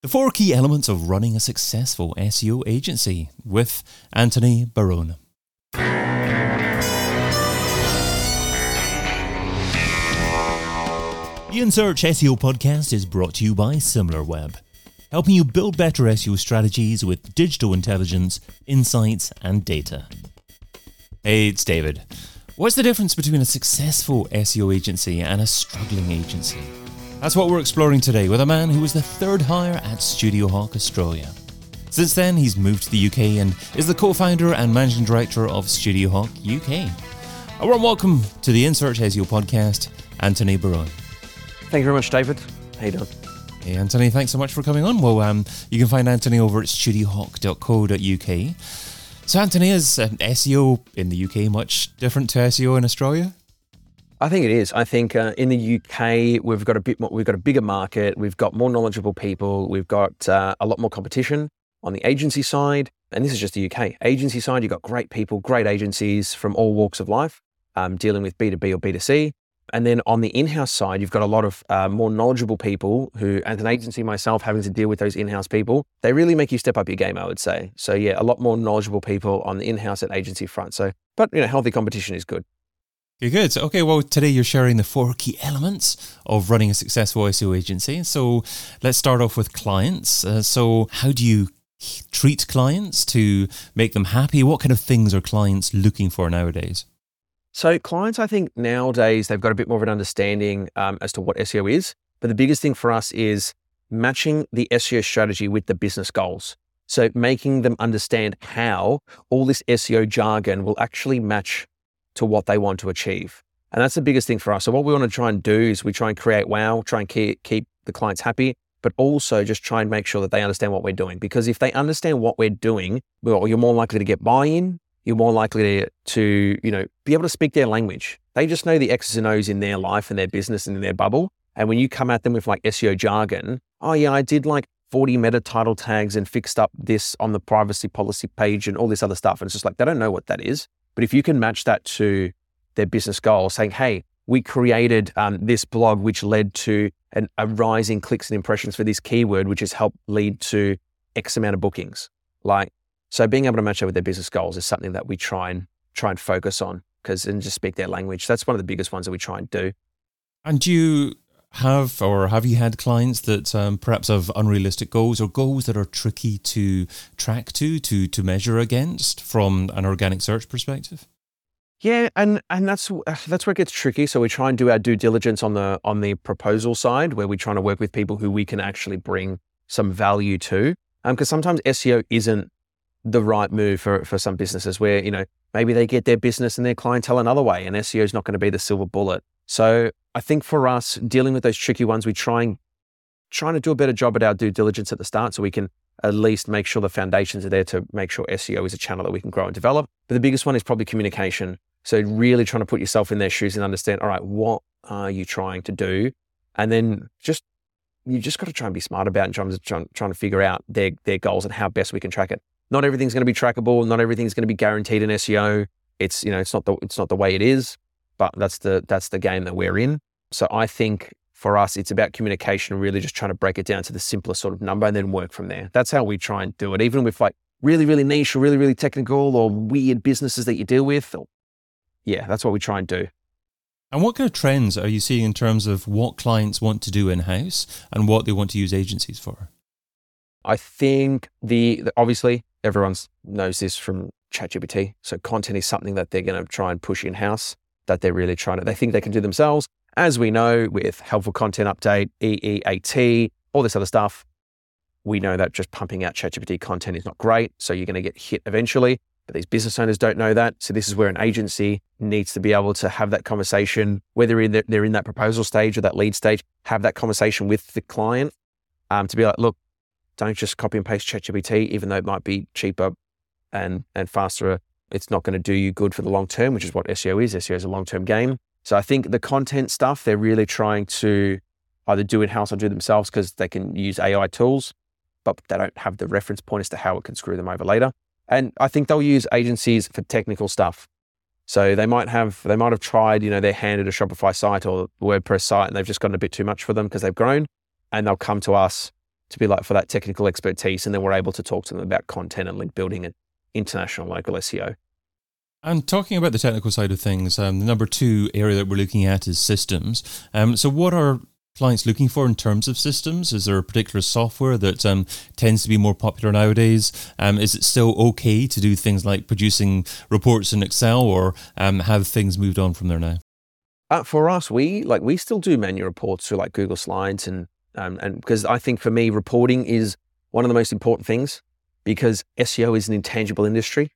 The four key elements of running a successful SEO agency with Anthony Barone. The InSearch SEO podcast is brought to you by SimilarWeb, helping you build better SEO strategies with digital intelligence, insights, and data. Hey, it's David. What's the difference between a successful SEO agency and a struggling agency? That's what we're exploring today with a man who was the third hire at Studio Hawk Australia. Since then, he's moved to the UK and is the co founder and managing director of Studio Hawk UK. A warm welcome to the InSearch SEO podcast, Anthony Barone. Thank you very much, David. How you doing? Hey, Anthony, thanks so much for coming on. Well, um, you can find Anthony over at studiohawk.co.uk. So, Anthony, is uh, SEO in the UK much different to SEO in Australia? I think it is. I think uh, in the UK we've got a bit more, we've got a bigger market, we've got more knowledgeable people, we've got uh, a lot more competition on the agency side, and this is just the UK agency side. You've got great people, great agencies from all walks of life, um, dealing with B two B or B two C. And then on the in-house side, you've got a lot of uh, more knowledgeable people who, as an agency myself, having to deal with those in-house people, they really make you step up your game. I would say. So yeah, a lot more knowledgeable people on the in-house and agency front. So, but you know, healthy competition is good. Okay, good. So, okay, well, today you're sharing the four key elements of running a successful SEO agency. So, let's start off with clients. Uh, so, how do you treat clients to make them happy? What kind of things are clients looking for nowadays? So, clients, I think nowadays they've got a bit more of an understanding um, as to what SEO is. But the biggest thing for us is matching the SEO strategy with the business goals. So, making them understand how all this SEO jargon will actually match to what they want to achieve. And that's the biggest thing for us. So what we want to try and do is we try and create wow, try and keep, keep the clients happy, but also just try and make sure that they understand what we're doing. Because if they understand what we're doing, well, you're more likely to get buy-in. You're more likely to, to, you know, be able to speak their language. They just know the X's and O's in their life and their business and in their bubble. And when you come at them with like SEO jargon, oh yeah, I did like 40 meta title tags and fixed up this on the privacy policy page and all this other stuff. And it's just like, they don't know what that is. But if you can match that to their business goal, saying, hey, we created um, this blog which led to an, a rise in clicks and impressions for this keyword, which has helped lead to X amount of bookings. Like, so being able to match that with their business goals is something that we try and try and focus on because and just speak their language. That's one of the biggest ones that we try and do. And do you have or have you had clients that um, perhaps have unrealistic goals or goals that are tricky to track to to to measure against from an organic search perspective? Yeah and and that's that's where it gets tricky. So we try and do our due diligence on the on the proposal side where we're trying to work with people who we can actually bring some value to because um, sometimes seo isn't the right move for for some businesses where you know maybe they get their business and their clientele another way and seo is not going to be the silver bullet so I think for us, dealing with those tricky ones, we try and trying to do a better job at our due diligence at the start so we can at least make sure the foundations are there to make sure SEO is a channel that we can grow and develop. But the biggest one is probably communication. So really trying to put yourself in their shoes and understand, all right, what are you trying to do? And then just you just got to try and be smart about terms of trying, trying to figure out their their goals and how best we can track it. Not everything's going to be trackable. Not everything's going to be guaranteed in SEO. It's you know it's not the it's not the way it is but that's the that's the game that we're in. So I think for us, it's about communication, really just trying to break it down to the simplest sort of number and then work from there. That's how we try and do it, even with like really, really niche or really, really technical or weird businesses that you deal with. Or, yeah, that's what we try and do. And what kind of trends are you seeing in terms of what clients want to do in house and what they want to use agencies for? I think the, the obviously everyone knows this from ChatGPT. So content is something that they're going to try and push in house that they're really trying to, they think they can do themselves. As we know, with helpful content update, EEAT, all this other stuff, we know that just pumping out ChatGPT content is not great. So you're going to get hit eventually. But these business owners don't know that. So this is where an agency needs to be able to have that conversation, whether they're in that proposal stage or that lead stage, have that conversation with the client um, to be like, look, don't just copy and paste ChatGPT, even though it might be cheaper and and faster it's not going to do you good for the long term, which is what SEO is. SEO is a long term game. So I think the content stuff, they're really trying to either do in house or do themselves because they can use AI tools, but they don't have the reference point as to how it can screw them over later. And I think they'll use agencies for technical stuff. So they might have they might have tried, you know, their hand at a Shopify site or WordPress site and they've just gotten a bit too much for them because they've grown. And they'll come to us to be like for that technical expertise. And then we're able to talk to them about content and link building and international local SEO. And talking about the technical side of things, um, the number two area that we're looking at is systems. Um, so, what are clients looking for in terms of systems? Is there a particular software that um, tends to be more popular nowadays? Um, is it still okay to do things like producing reports in Excel, or um, have things moved on from there now? Uh, for us, we like we still do manual reports through like Google Slides, and um, and because I think for me, reporting is one of the most important things because SEO is an intangible industry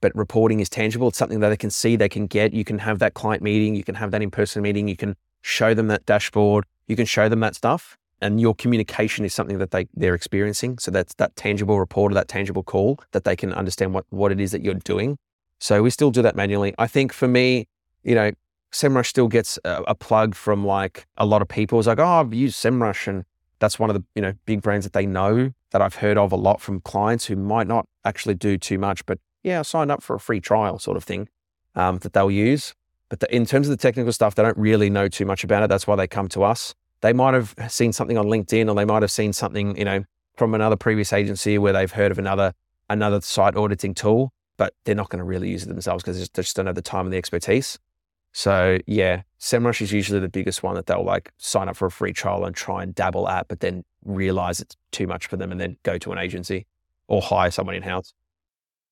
but reporting is tangible. It's something that they can see, they can get. You can have that client meeting, you can have that in person meeting, you can show them that dashboard, you can show them that stuff. And your communication is something that they, they're experiencing. So that's that tangible report or that tangible call that they can understand what, what it is that you're doing. So we still do that manually. I think for me, you know, SEMrush still gets a, a plug from like a lot of people. It's like, oh, I've used SEMrush and that's one of the, you know, big brands that they know that I've heard of a lot from clients who might not actually do too much, but yeah, I signed up for a free trial sort of thing um, that they'll use. But the, in terms of the technical stuff, they don't really know too much about it. That's why they come to us. They might have seen something on LinkedIn or they might have seen something, you know, from another previous agency where they've heard of another another site auditing tool, but they're not going to really use it themselves because they they just don't have the time and the expertise. So yeah, SEMrush is usually the biggest one that they'll like sign up for a free trial and try and dabble at, but then realize it's too much for them and then go to an agency or hire someone in house.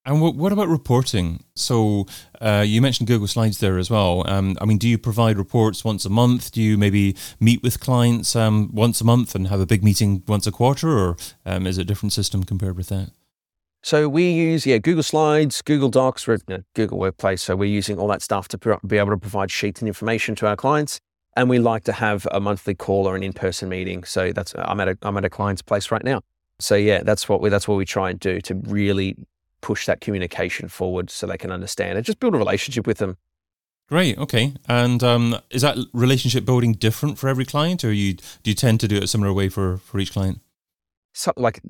And what, what about reporting? So uh, you mentioned Google Slides there as well. Um, I mean, do you provide reports once a month? Do you maybe meet with clients um, once a month and have a big meeting once a quarter, or um, is it a different system compared with that? So we use yeah Google Slides, Google Docs, you know, Google Workplace. So we're using all that stuff to be able to provide sheets and information to our clients. And we like to have a monthly call or an in-person meeting. So that's I'm at a I'm at a client's place right now. So yeah, that's what we that's what we try and do to really push that communication forward so they can understand and just build a relationship with them. Great. Okay. And um, is that relationship building different for every client, or you do you tend to do it a similar way for for each client? So, like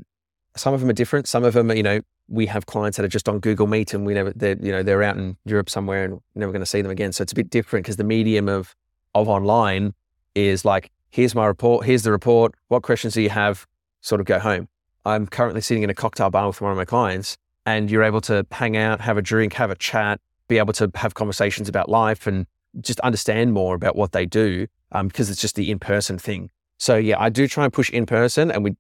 some of them are different. Some of them, you know, we have clients that are just on Google Meet, and we never, they're you know, they're out in Europe somewhere, and never going to see them again. So it's a bit different because the medium of of online is like, here's my report, here's the report. What questions do you have? Sort of go home. I'm currently sitting in a cocktail bar with one of my clients, and you're able to hang out, have a drink, have a chat, be able to have conversations about life and just understand more about what they do um, because it's just the in person thing. So yeah, I do try and push in person, and we,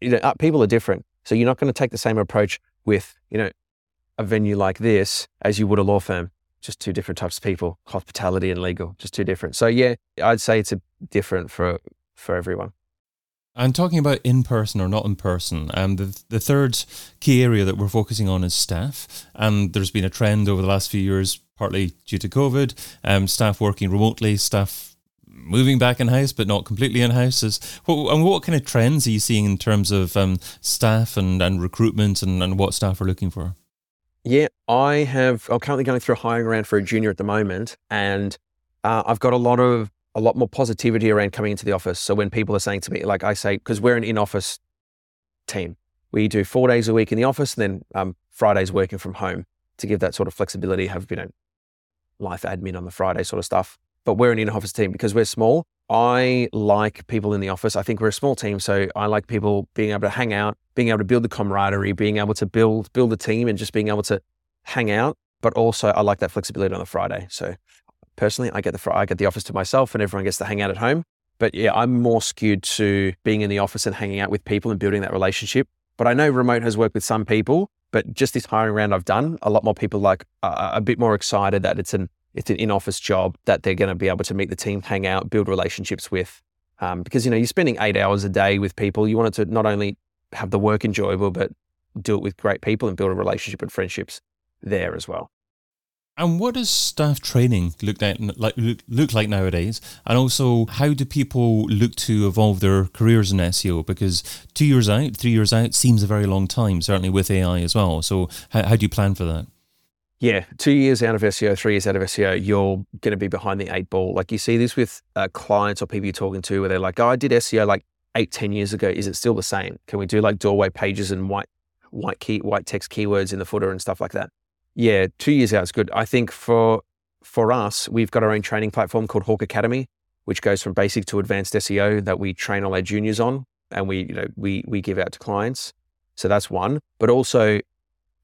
you know, uh, people are different. So you're not going to take the same approach with you know a venue like this as you would a law firm. Just two different types of people, hospitality and legal, just two different. So yeah, I'd say it's different for for everyone. And talking about in person or not in person, um, the, the third key area that we're focusing on is staff. And there's been a trend over the last few years, partly due to COVID, um, staff working remotely, staff moving back in house, but not completely in house. Is what, and what kind of trends are you seeing in terms of um, staff and, and recruitment and, and what staff are looking for? Yeah, I have. I'm currently going through a hiring round for a junior at the moment, and uh, I've got a lot of a lot more positivity around coming into the office. So when people are saying to me, like I say, because we're an in-office team, we do four days a week in the office, and then um, Fridays working from home to give that sort of flexibility. Have you know life admin on the Friday sort of stuff. But we're an in-office team because we're small. I like people in the office. I think we're a small team, so I like people being able to hang out, being able to build the camaraderie, being able to build build a team, and just being able to hang out. But also, I like that flexibility on the Friday. So personally, I get the I get the office to myself, and everyone gets to hang out at home. But yeah, I'm more skewed to being in the office and hanging out with people and building that relationship. But I know remote has worked with some people. But just this hiring round I've done, a lot more people like uh, a bit more excited that it's an it's an in office job that they're going to be able to meet the team, hang out, build relationships with. Um, because you know you're spending eight hours a day with people. You want it to not only have the work enjoyable, but do it with great people and build a relationship and friendships there as well. And what does staff training look like, like look, look like nowadays? And also, how do people look to evolve their careers in SEO? Because two years out, three years out seems a very long time, certainly with AI as well. So, how, how do you plan for that? Yeah, two years out of SEO, three years out of SEO, you're going to be behind the eight ball. Like you see this with uh, clients or people you're talking to, where they're like, "Oh, I did SEO like eight, ten years ago. Is it still the same? Can we do like doorway pages and white, white key, white text keywords in the footer and stuff like that?" Yeah, two years out is good. I think for for us, we've got our own training platform called Hawk Academy, which goes from basic to advanced SEO that we train all our juniors on. and we you know we we give out to clients. So that's one. But also,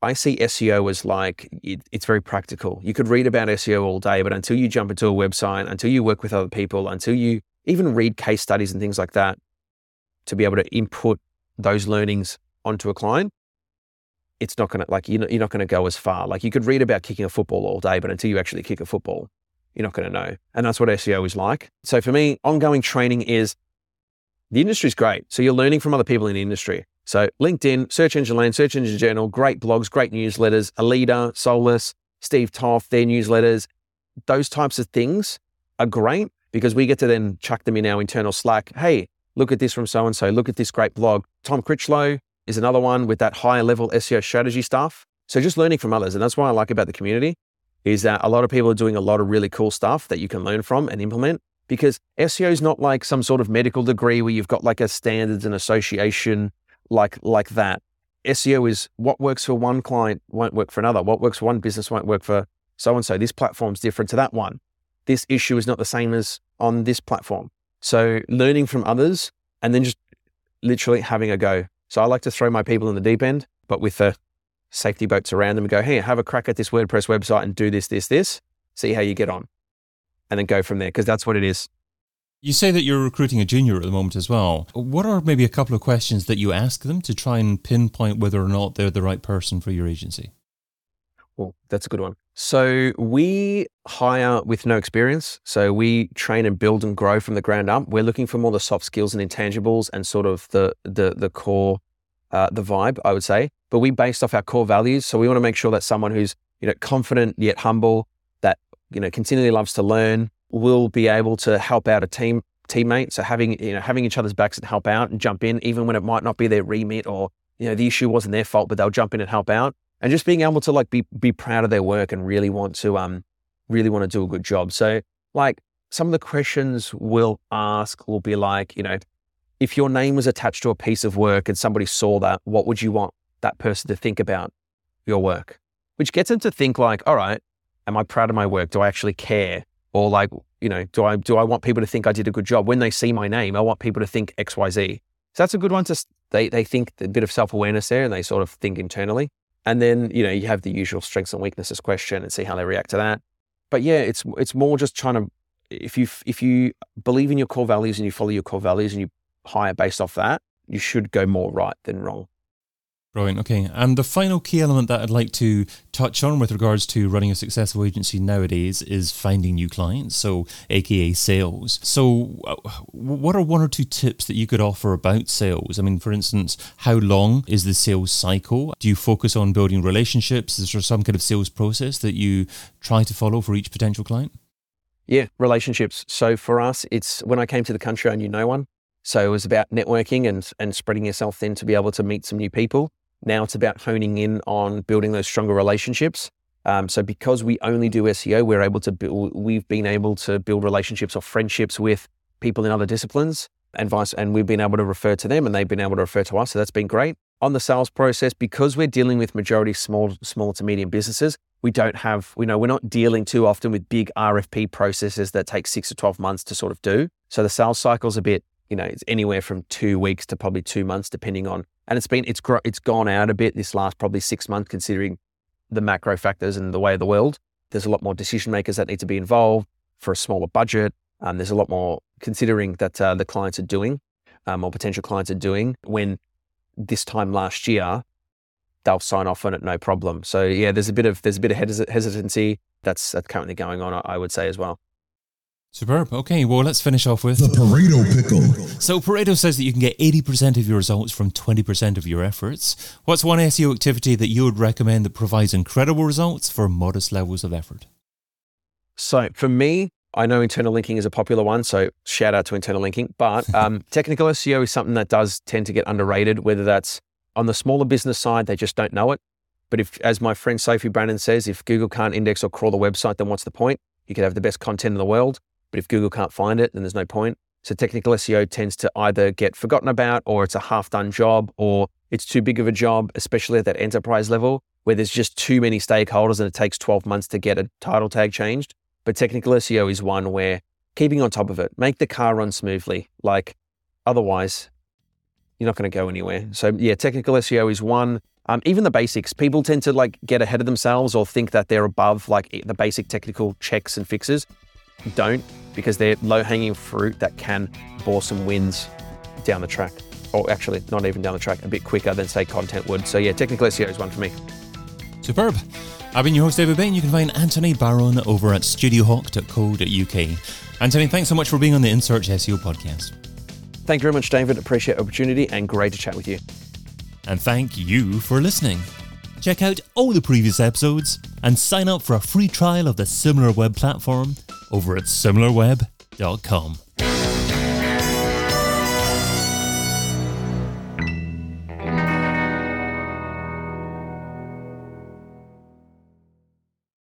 I see SEO as like it, it's very practical. You could read about SEO all day, but until you jump into a website, until you work with other people, until you even read case studies and things like that, to be able to input those learnings onto a client, it's not going to like you're not, you're not going to go as far. Like you could read about kicking a football all day, but until you actually kick a football, you're not going to know. And that's what SEO is like. So for me, ongoing training is the industry is great. So you're learning from other people in the industry. So LinkedIn, Search Engine Land, Search Engine Journal, great blogs, great newsletters, Aleyda, Solis, Steve Toth, their newsletters, those types of things are great because we get to then chuck them in our internal Slack. Hey, look at this from so and so. Look at this great blog. Tom Critchlow is another one with that higher level SEO strategy stuff. So just learning from others. And that's what I like about the community is that a lot of people are doing a lot of really cool stuff that you can learn from and implement because SEO is not like some sort of medical degree where you've got like a standards and association like like that. SEO is what works for one client won't work for another. What works for one business won't work for so and so. This platform's different to that one. This issue is not the same as on this platform. So learning from others and then just literally having a go. So I like to throw my people in the deep end, but with the safety boats around them and go, hey, have a crack at this WordPress website and do this, this, this, see how you get on. And then go from there, because that's what it is. You say that you're recruiting a junior at the moment as well. What are maybe a couple of questions that you ask them to try and pinpoint whether or not they're the right person for your agency? Well, that's a good one. So we hire with no experience. So we train and build and grow from the ground up. We're looking for more the soft skills and intangibles and sort of the the the core, uh, the vibe, I would say. But we based off our core values. So we want to make sure that someone who's you know confident yet humble, that you know continually loves to learn, will be able to help out a team teammate. So having you know having each other's backs and help out and jump in, even when it might not be their remit or you know the issue wasn't their fault, but they'll jump in and help out and just being able to like be be proud of their work and really want to um really want to do a good job. So like some of the questions we'll ask will be like, you know, if your name was attached to a piece of work and somebody saw that, what would you want that person to think about your work? Which gets them to think like, all right, am I proud of my work? Do I actually care? Or like, you know, do I do I want people to think I did a good job? When they see my name, I want people to think XYZ. So that's a good one to they they think a bit of self-awareness there and they sort of think internally. And then, you know, you have the usual strengths and weaknesses question and see how they react to that. But yeah, it's it's more just trying to if you if you believe in your core values and you follow your core values and you hire based off that, you should go more right than wrong. Brilliant. Okay. And the final key element that I'd like to touch on with regards to running a successful agency nowadays is finding new clients, so AKA sales. So, uh, what are one or two tips that you could offer about sales? I mean, for instance, how long is the sales cycle? Do you focus on building relationships? Is there some kind of sales process that you try to follow for each potential client? Yeah, relationships. So, for us, it's when I came to the country, I knew no one. So it was about networking and, and spreading yourself thin to be able to meet some new people. Now it's about honing in on building those stronger relationships. Um, so because we only do SEO, we're able to build, we've been able to build relationships or friendships with people in other disciplines and vice, and we've been able to refer to them and they've been able to refer to us. So that's been great. On the sales process, because we're dealing with majority small, small to medium businesses, we don't have, we know we're not dealing too often with big RFP processes that take six to 12 months to sort of do. So the sales cycle's a bit, you know, it's anywhere from two weeks to probably two months, depending on and it's been it's it's gone out a bit this last probably six months, considering the macro factors and the way of the world. There's a lot more decision makers that need to be involved for a smaller budget. Um, there's a lot more considering that uh, the clients are doing um, or potential clients are doing when this time last year they'll sign off on it no problem. So yeah, there's a bit of there's a bit of hesitancy that's, that's currently going on. I would say as well. Superb. Okay, well, let's finish off with the Pareto pickle. So, Pareto says that you can get 80% of your results from 20% of your efforts. What's one SEO activity that you would recommend that provides incredible results for modest levels of effort? So, for me, I know internal linking is a popular one, so shout out to internal linking. But um, technical SEO is something that does tend to get underrated, whether that's on the smaller business side, they just don't know it. But if, as my friend Sophie Brannon says, if Google can't index or crawl the website, then what's the point? You could have the best content in the world but if Google can't find it, then there's no point. So technical SEO tends to either get forgotten about or it's a half done job or it's too big of a job, especially at that enterprise level where there's just too many stakeholders and it takes 12 months to get a title tag changed. But technical SEO is one where keeping on top of it, make the car run smoothly. Like otherwise, you're not going to go anywhere. So yeah, technical SEO is one. Um, even the basics, people tend to like get ahead of themselves or think that they're above like the basic technical checks and fixes. Don't because they're low hanging fruit that can bore some wins down the track, or actually not even down the track, a bit quicker than say content would. So yeah, technical SEO is one for me. Superb. I've been your host, David Bain. You can find Anthony Barone over at studiohawk.co.uk. Anthony, thanks so much for being on the InSearch SEO podcast. Thank you very much, David. Appreciate the opportunity and great to chat with you. And thank you for listening. Check out all the previous episodes and sign up for a free trial of the SimilarWeb platform over at similarweb.com.